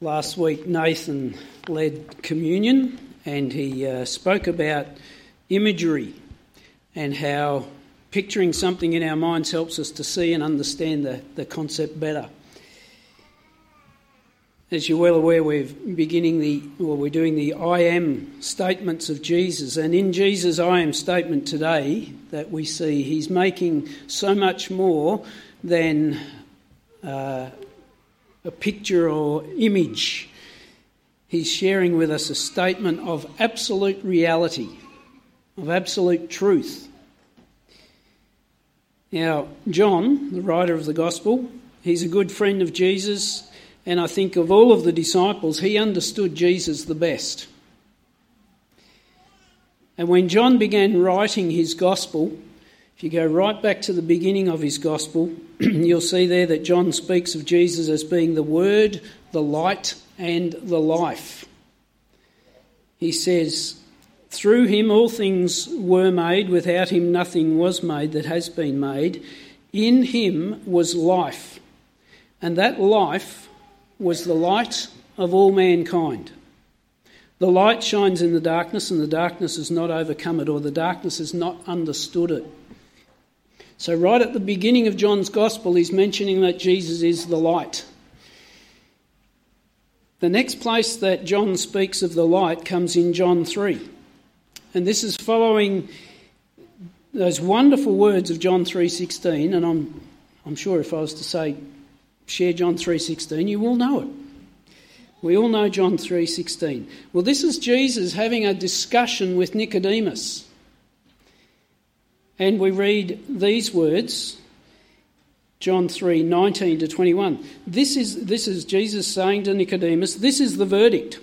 Last week, Nathan led communion and he uh, spoke about imagery and how picturing something in our minds helps us to see and understand the, the concept better. As you're well aware, we're beginning the, well, we're doing the I am statements of Jesus, and in Jesus' I am statement today, that we see he's making so much more than uh, a picture or image. He's sharing with us a statement of absolute reality, of absolute truth. Now, John, the writer of the Gospel, he's a good friend of Jesus, and I think of all of the disciples, he understood Jesus the best. And when John began writing his Gospel, if you go right back to the beginning of his gospel, you'll see there that John speaks of Jesus as being the Word, the light, and the life. He says, Through him all things were made, without him nothing was made that has been made. In him was life, and that life was the light of all mankind. The light shines in the darkness, and the darkness has not overcome it, or the darkness has not understood it. So, right at the beginning of John's Gospel, he's mentioning that Jesus is the light. The next place that John speaks of the light comes in John 3. And this is following those wonderful words of John 3:16 and I'm I'm sure if I was to say share John 3:16 you will know it. We all know John 3:16. Well this is Jesus having a discussion with Nicodemus. And we read these words, John 3 19 to 21. This is, this is Jesus saying to Nicodemus, This is the verdict.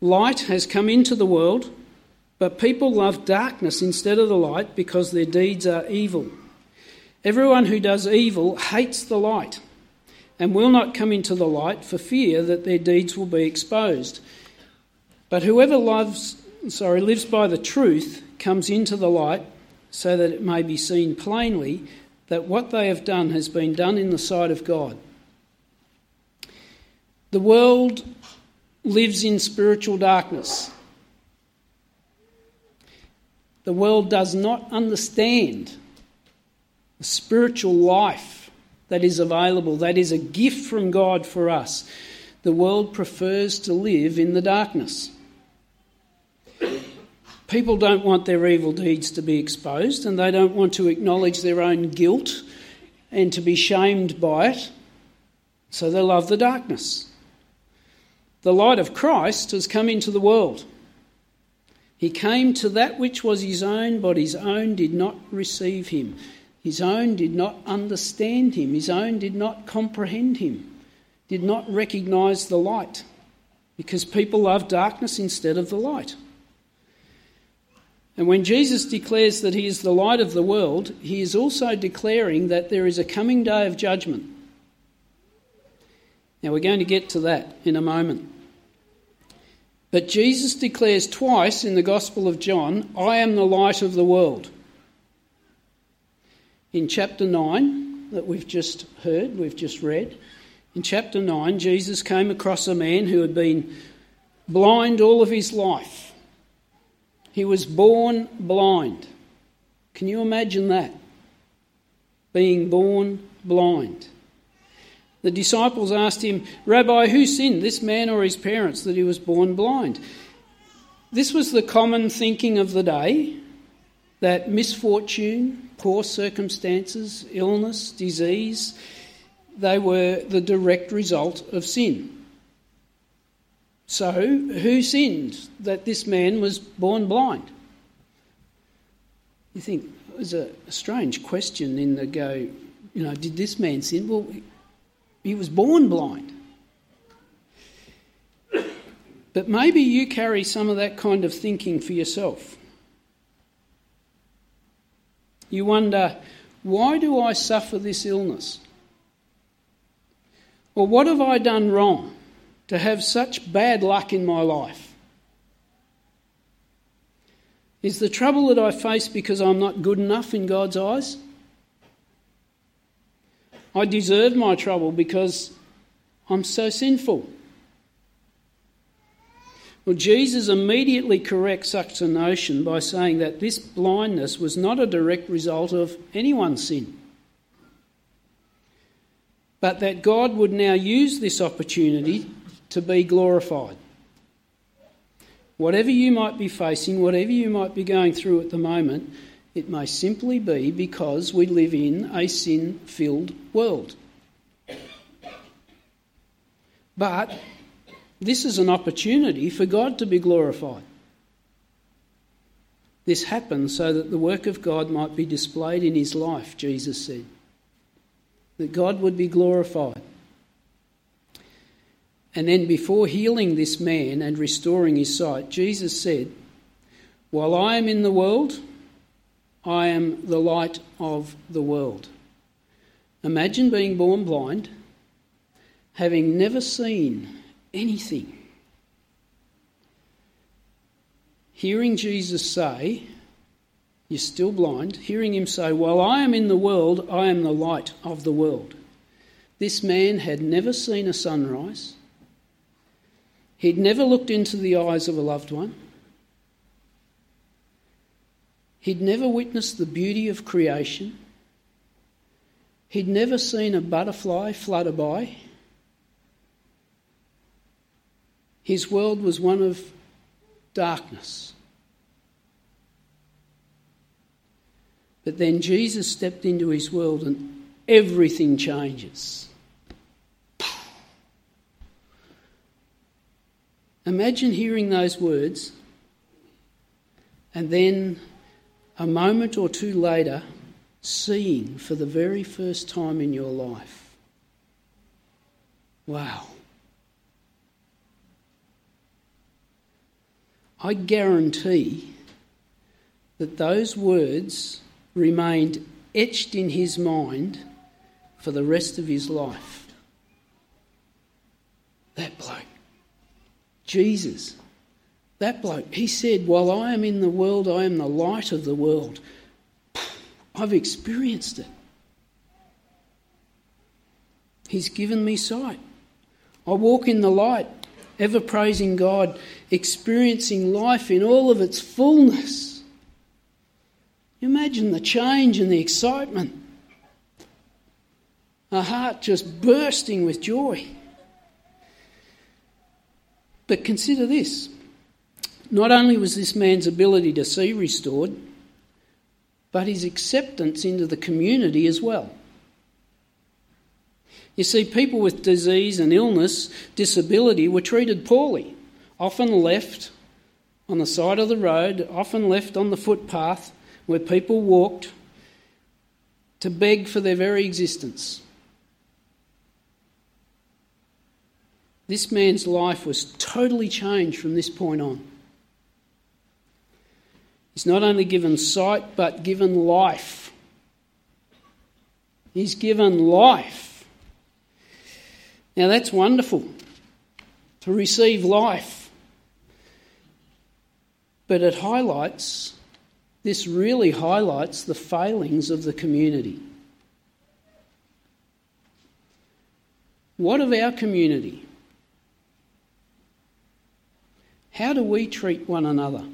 Light has come into the world, but people love darkness instead of the light because their deeds are evil. Everyone who does evil hates the light and will not come into the light for fear that their deeds will be exposed. But whoever loves, sorry, lives by the truth comes into the light so that it may be seen plainly that what they have done has been done in the sight of God. The world lives in spiritual darkness. The world does not understand the spiritual life that is available, that is a gift from God for us. The world prefers to live in the darkness. People don't want their evil deeds to be exposed and they don't want to acknowledge their own guilt and to be shamed by it, so they love the darkness. The light of Christ has come into the world. He came to that which was his own, but his own did not receive him. His own did not understand him. His own did not comprehend him, did not recognise the light, because people love darkness instead of the light. And when Jesus declares that he is the light of the world, he is also declaring that there is a coming day of judgment. Now, we're going to get to that in a moment. But Jesus declares twice in the Gospel of John, I am the light of the world. In chapter 9, that we've just heard, we've just read, in chapter 9, Jesus came across a man who had been blind all of his life. He was born blind. Can you imagine that? Being born blind. The disciples asked him, Rabbi, who sinned, this man or his parents, that he was born blind? This was the common thinking of the day that misfortune, poor circumstances, illness, disease, they were the direct result of sin. So, who sinned that this man was born blind? You think it was a strange question in the go, you know, did this man sin? Well, he was born blind. But maybe you carry some of that kind of thinking for yourself. You wonder, why do I suffer this illness? Or what have I done wrong? To have such bad luck in my life? Is the trouble that I face because I'm not good enough in God's eyes? I deserve my trouble because I'm so sinful. Well, Jesus immediately corrects such a notion by saying that this blindness was not a direct result of anyone's sin, but that God would now use this opportunity to be glorified. Whatever you might be facing, whatever you might be going through at the moment, it may simply be because we live in a sin filled world. But this is an opportunity for God to be glorified. This happens so that the work of God might be displayed in his life, Jesus said. That God would be glorified. And then, before healing this man and restoring his sight, Jesus said, While I am in the world, I am the light of the world. Imagine being born blind, having never seen anything. Hearing Jesus say, You're still blind, hearing him say, While I am in the world, I am the light of the world. This man had never seen a sunrise. He'd never looked into the eyes of a loved one. He'd never witnessed the beauty of creation. He'd never seen a butterfly flutter by. His world was one of darkness. But then Jesus stepped into his world and everything changes. Imagine hearing those words and then a moment or two later seeing for the very first time in your life. Wow. I guarantee that those words remained etched in his mind for the rest of his life. That bloke, Jesus, that bloke, he said, While I am in the world, I am the light of the world. I've experienced it. He's given me sight. I walk in the light ever praising God, experiencing life in all of its fullness. Imagine the change and the excitement. A heart just bursting with joy. But consider this not only was this man's ability to see restored, but his acceptance into the community as well. You see, people with disease and illness, disability, were treated poorly, often left on the side of the road, often left on the footpath where people walked to beg for their very existence. This man's life was totally changed from this point on. He's not only given sight, but given life. He's given life. Now that's wonderful to receive life. But it highlights, this really highlights the failings of the community. What of our community? How do we treat one another?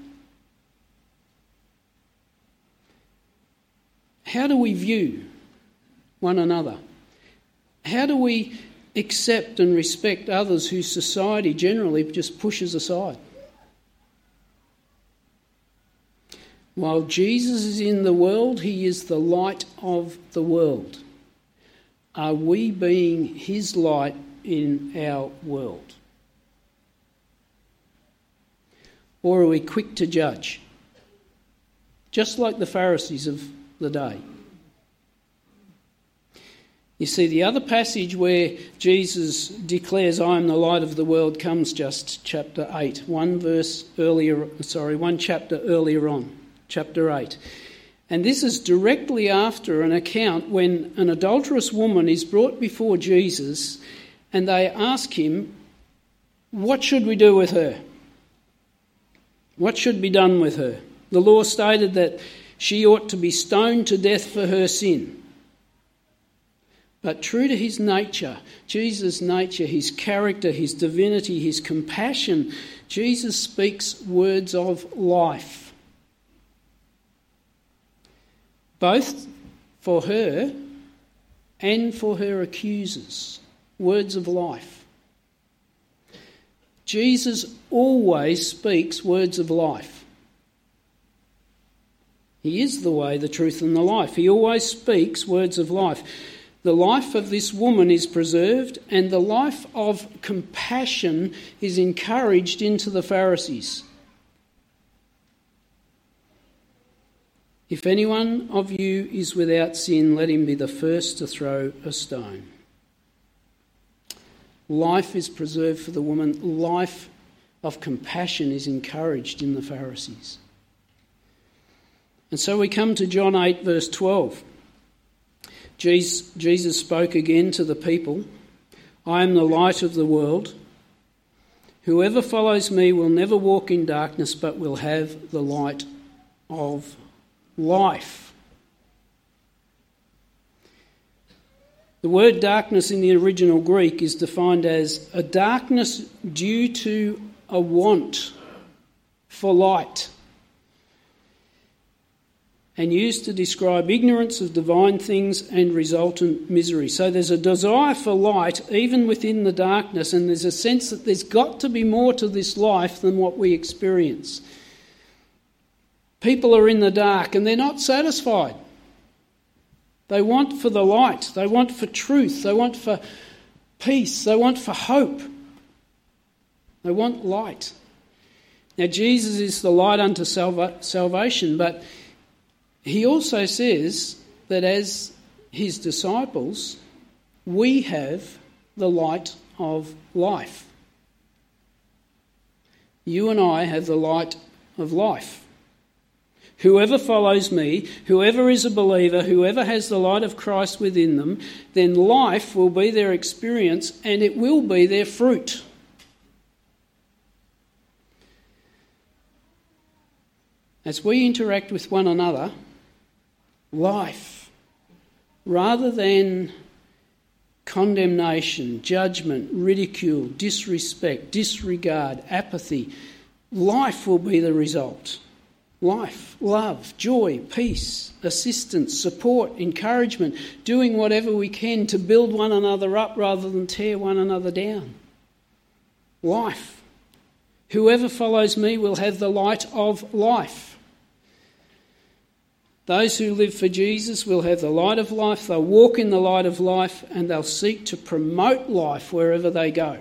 How do we view one another? How do we accept and respect others whose society generally just pushes aside. While Jesus is in the world, he is the light of the world. Are we being his light in our world? Or are we quick to judge? Just like the Pharisees of the day. You see, the other passage where Jesus declares, I am the light of the world, comes just chapter 8, one verse earlier, sorry, one chapter earlier on, chapter 8. And this is directly after an account when an adulterous woman is brought before Jesus and they ask him, What should we do with her? What should be done with her? The law stated that she ought to be stoned to death for her sin. But true to his nature, Jesus' nature, his character, his divinity, his compassion, Jesus speaks words of life. Both for her and for her accusers. Words of life. Jesus always speaks words of life. He is the way, the truth, and the life. He always speaks words of life. The life of this woman is preserved, and the life of compassion is encouraged into the Pharisees. If anyone of you is without sin, let him be the first to throw a stone. Life is preserved for the woman. Life of compassion is encouraged in the Pharisees. And so we come to John 8, verse 12. Jesus spoke again to the people I am the light of the world. Whoever follows me will never walk in darkness, but will have the light of life. The word darkness in the original Greek is defined as a darkness due to a want for light and used to describe ignorance of divine things and resultant misery. So there's a desire for light even within the darkness, and there's a sense that there's got to be more to this life than what we experience. People are in the dark and they're not satisfied. They want for the light, they want for truth, they want for peace, they want for hope, they want light. Now, Jesus is the light unto salva- salvation, but he also says that as his disciples, we have the light of life. You and I have the light of life. Whoever follows me, whoever is a believer, whoever has the light of Christ within them, then life will be their experience and it will be their fruit. As we interact with one another, life rather than condemnation, judgment, ridicule, disrespect, disregard, apathy. Life will be the result. Life, love, joy, peace, assistance, support, encouragement, doing whatever we can to build one another up rather than tear one another down. Life. Whoever follows me will have the light of life. Those who live for Jesus will have the light of life, they'll walk in the light of life, and they'll seek to promote life wherever they go.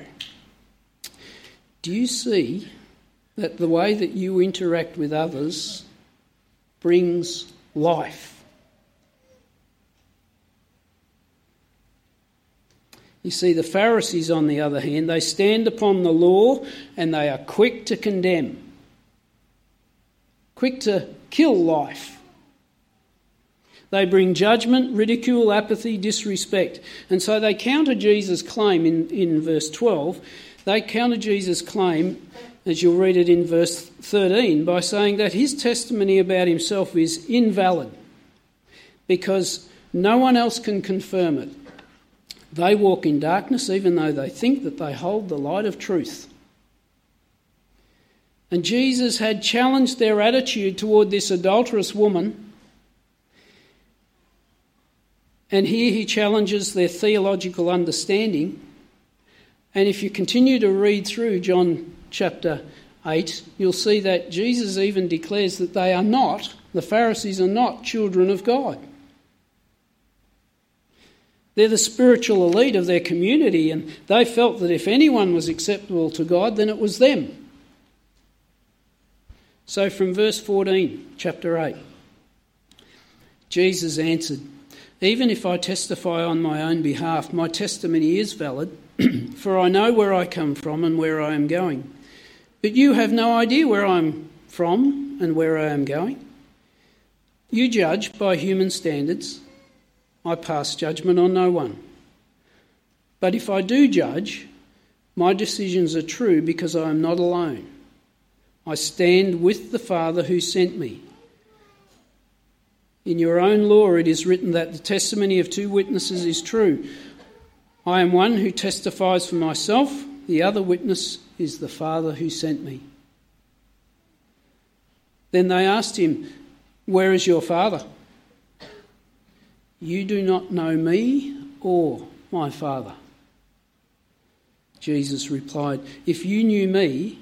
Do you see that the way that you interact with others brings life? You see, the Pharisees, on the other hand, they stand upon the law and they are quick to condemn, quick to kill life. They bring judgment, ridicule, apathy, disrespect. And so they counter Jesus' claim in, in verse 12. They counter Jesus' claim, as you'll read it in verse 13, by saying that his testimony about himself is invalid because no one else can confirm it. They walk in darkness even though they think that they hold the light of truth. And Jesus had challenged their attitude toward this adulterous woman And here he challenges their theological understanding. And if you continue to read through John chapter 8, you'll see that Jesus even declares that they are not, the Pharisees are not children of God. They're the spiritual elite of their community, and they felt that if anyone was acceptable to God, then it was them. So from verse 14, chapter 8, Jesus answered, even if I testify on my own behalf, my testimony is valid, for I know where I come from and where I am going. But you have no idea where I'm from and where I am going. You judge by human standards. I pass judgment on no one. But if I do judge, my decisions are true because I am not alone. I stand with the Father who sent me. In your own law it is written that the testimony of two witnesses is true. I am one who testifies for myself, the other witness is the Father who sent me. Then they asked him, Where is your Father? You do not know me or my Father. Jesus replied, If you knew me,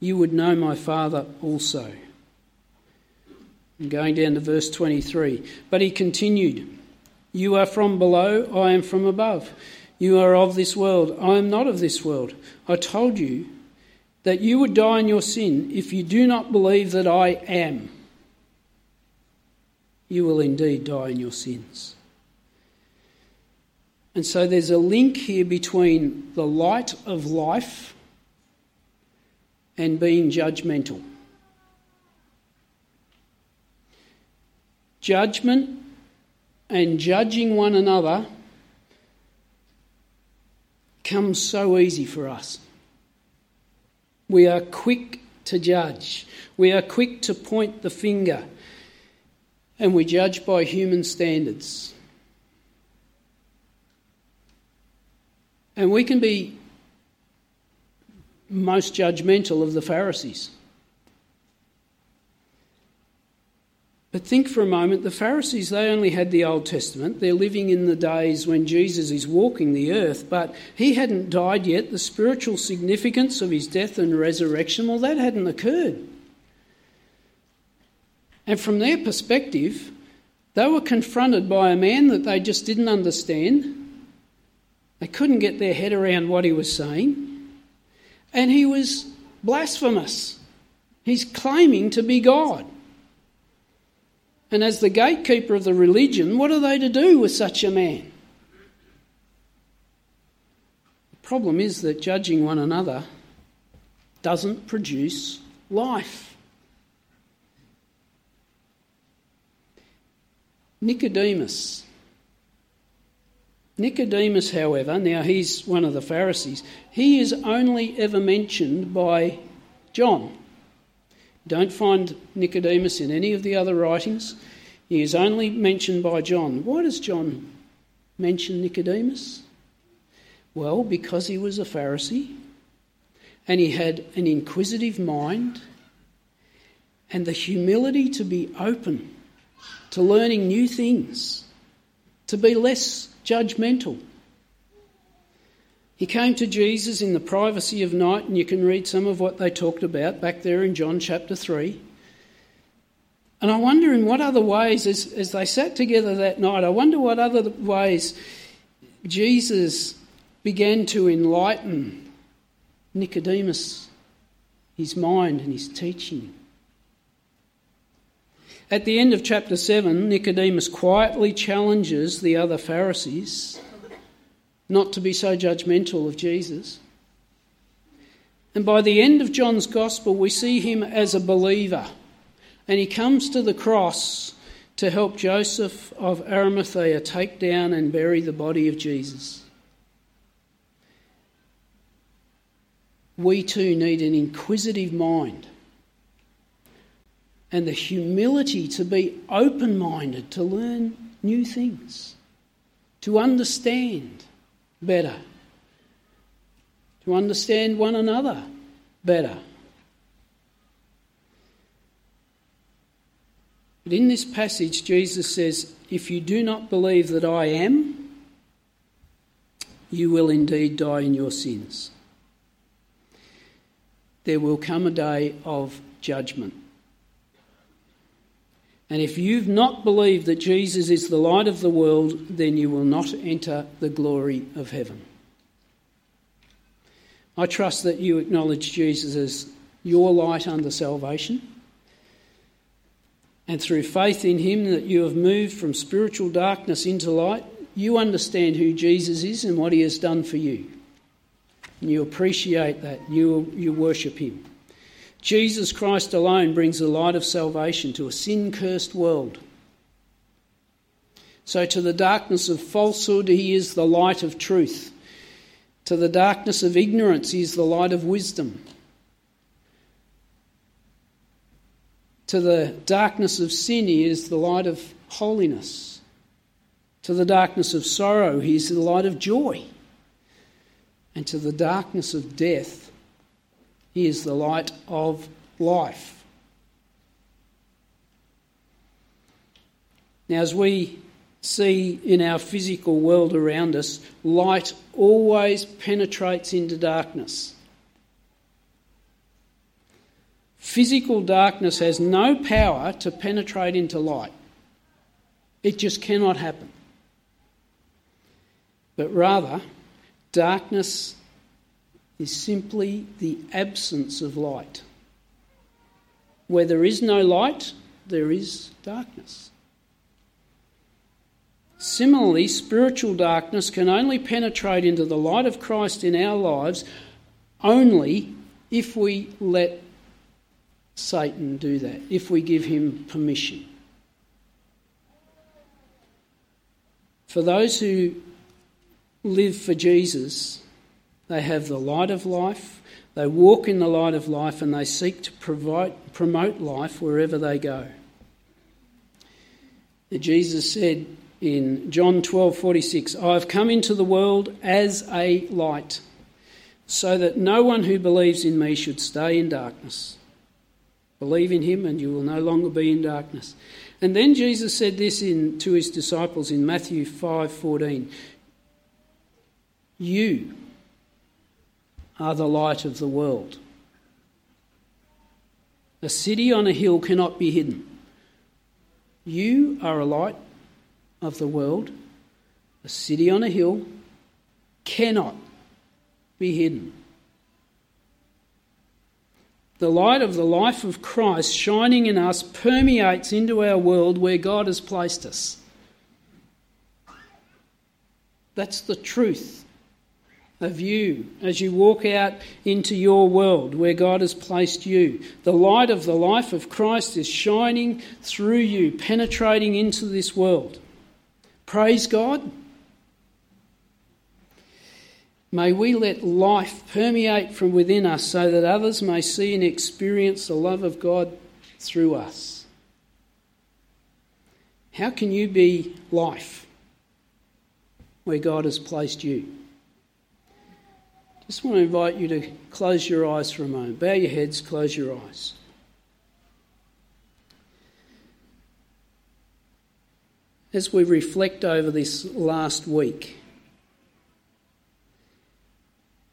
you would know my Father also. And going down to verse 23. But he continued, You are from below, I am from above. You are of this world, I am not of this world. I told you that you would die in your sin if you do not believe that I am. You will indeed die in your sins. And so there's a link here between the light of life and being judgmental. Judgment and judging one another comes so easy for us. We are quick to judge, we are quick to point the finger, and we judge by human standards. And we can be most judgmental of the Pharisees. But think for a moment the Pharisees, they only had the Old Testament. They're living in the days when Jesus is walking the earth, but he hadn't died yet. The spiritual significance of his death and resurrection, well, that hadn't occurred. And from their perspective, they were confronted by a man that they just didn't understand. They couldn't get their head around what he was saying. And he was blasphemous. He's claiming to be God. And as the gatekeeper of the religion, what are they to do with such a man? The problem is that judging one another doesn't produce life. Nicodemus. Nicodemus, however, now he's one of the Pharisees, he is only ever mentioned by John. Don't find Nicodemus in any of the other writings. He is only mentioned by John. Why does John mention Nicodemus? Well, because he was a Pharisee and he had an inquisitive mind and the humility to be open to learning new things, to be less judgmental. He came to Jesus in the privacy of night, and you can read some of what they talked about back there in John chapter 3. And I wonder in what other ways, as, as they sat together that night, I wonder what other ways Jesus began to enlighten Nicodemus, his mind and his teaching. At the end of chapter 7, Nicodemus quietly challenges the other Pharisees not to be so judgmental of Jesus. And by the end of John's Gospel, we see him as a believer. And he comes to the cross to help Joseph of Arimathea take down and bury the body of Jesus. We too need an inquisitive mind and the humility to be open minded, to learn new things, to understand better, to understand one another better. But in this passage, Jesus says, If you do not believe that I am, you will indeed die in your sins. There will come a day of judgment. And if you've not believed that Jesus is the light of the world, then you will not enter the glory of heaven. I trust that you acknowledge Jesus as your light under salvation. And through faith in him, that you have moved from spiritual darkness into light, you understand who Jesus is and what he has done for you. And you appreciate that. You, you worship him. Jesus Christ alone brings the light of salvation to a sin cursed world. So, to the darkness of falsehood, he is the light of truth. To the darkness of ignorance, he is the light of wisdom. To the darkness of sin, he is the light of holiness. To the darkness of sorrow, he is the light of joy. And to the darkness of death, he is the light of life. Now, as we see in our physical world around us, light always penetrates into darkness. Physical darkness has no power to penetrate into light. It just cannot happen. But rather, darkness is simply the absence of light. Where there is no light, there is darkness. Similarly, spiritual darkness can only penetrate into the light of Christ in our lives only if we let Satan do that, if we give him permission. For those who live for Jesus, they have the light of life, they walk in the light of life, and they seek to provide, promote life wherever they go. Jesus said, in John 12:46, I have come into the world as a light, so that no one who believes in me should stay in darkness. Believe in him and you will no longer be in darkness. And then Jesus said this in, to his disciples in Matthew 5:14. You are the light of the world. A city on a hill cannot be hidden. You are a light of the world, a city on a hill, cannot be hidden. The light of the life of Christ shining in us permeates into our world where God has placed us. That's the truth of you as you walk out into your world where God has placed you. The light of the life of Christ is shining through you, penetrating into this world. Praise God. May we let life permeate from within us so that others may see and experience the love of God through us. How can you be life where God has placed you? Just want to invite you to close your eyes for a moment. Bow your heads, close your eyes. as we reflect over this last week,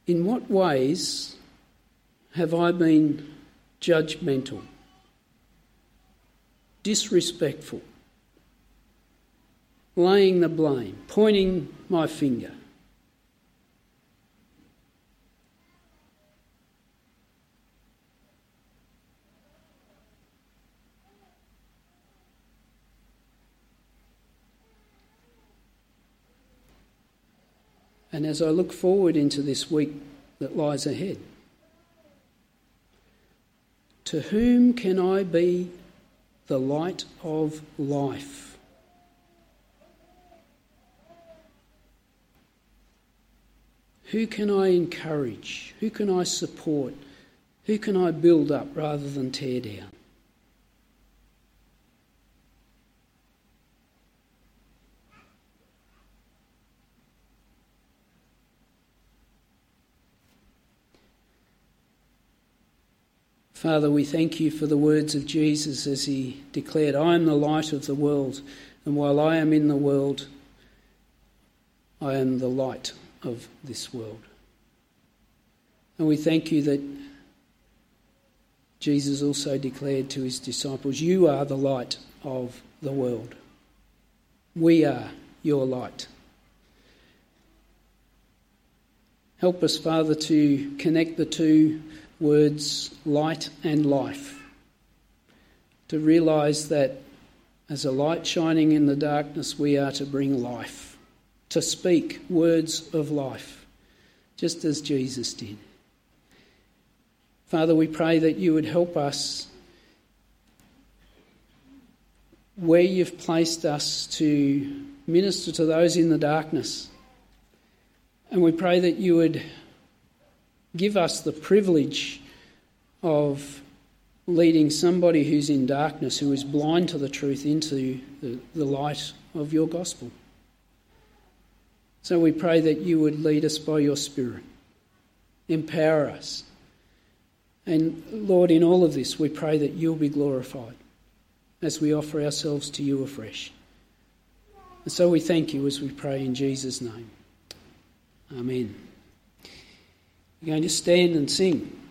in what ways have I been judgmental, disrespectful, laying the blame, pointing my finger? And as I look forward into this week that lies ahead. To whom can I be the light of life? Who can I encourage? Who can I support? Who can I build up rather than tear down? Father, we thank you for the words of Jesus as he declared, I am the light of the world, and while I am in the world, I am the light of this world. And we thank you that Jesus also declared to his disciples, You are the light of the world. We are your light. Help us, Father, to connect the two words light and life. To realise that as a light shining in the darkness, we are to bring life, to speak words of life, just as Jesus did. Father, we pray that you would help us where you've placed us to minister to those in the darkness. And we pray that you would give us the privilege of leading somebody who's in darkness, who is blind to the truth, into the, the light of your gospel. So we pray that you would lead us by your Spirit, empower us. And Lord, in all of this, we pray that you'll be glorified as we offer ourselves to you afresh. And so we thank you as we pray in Jesus' name. Amen. We're going to stand and sing.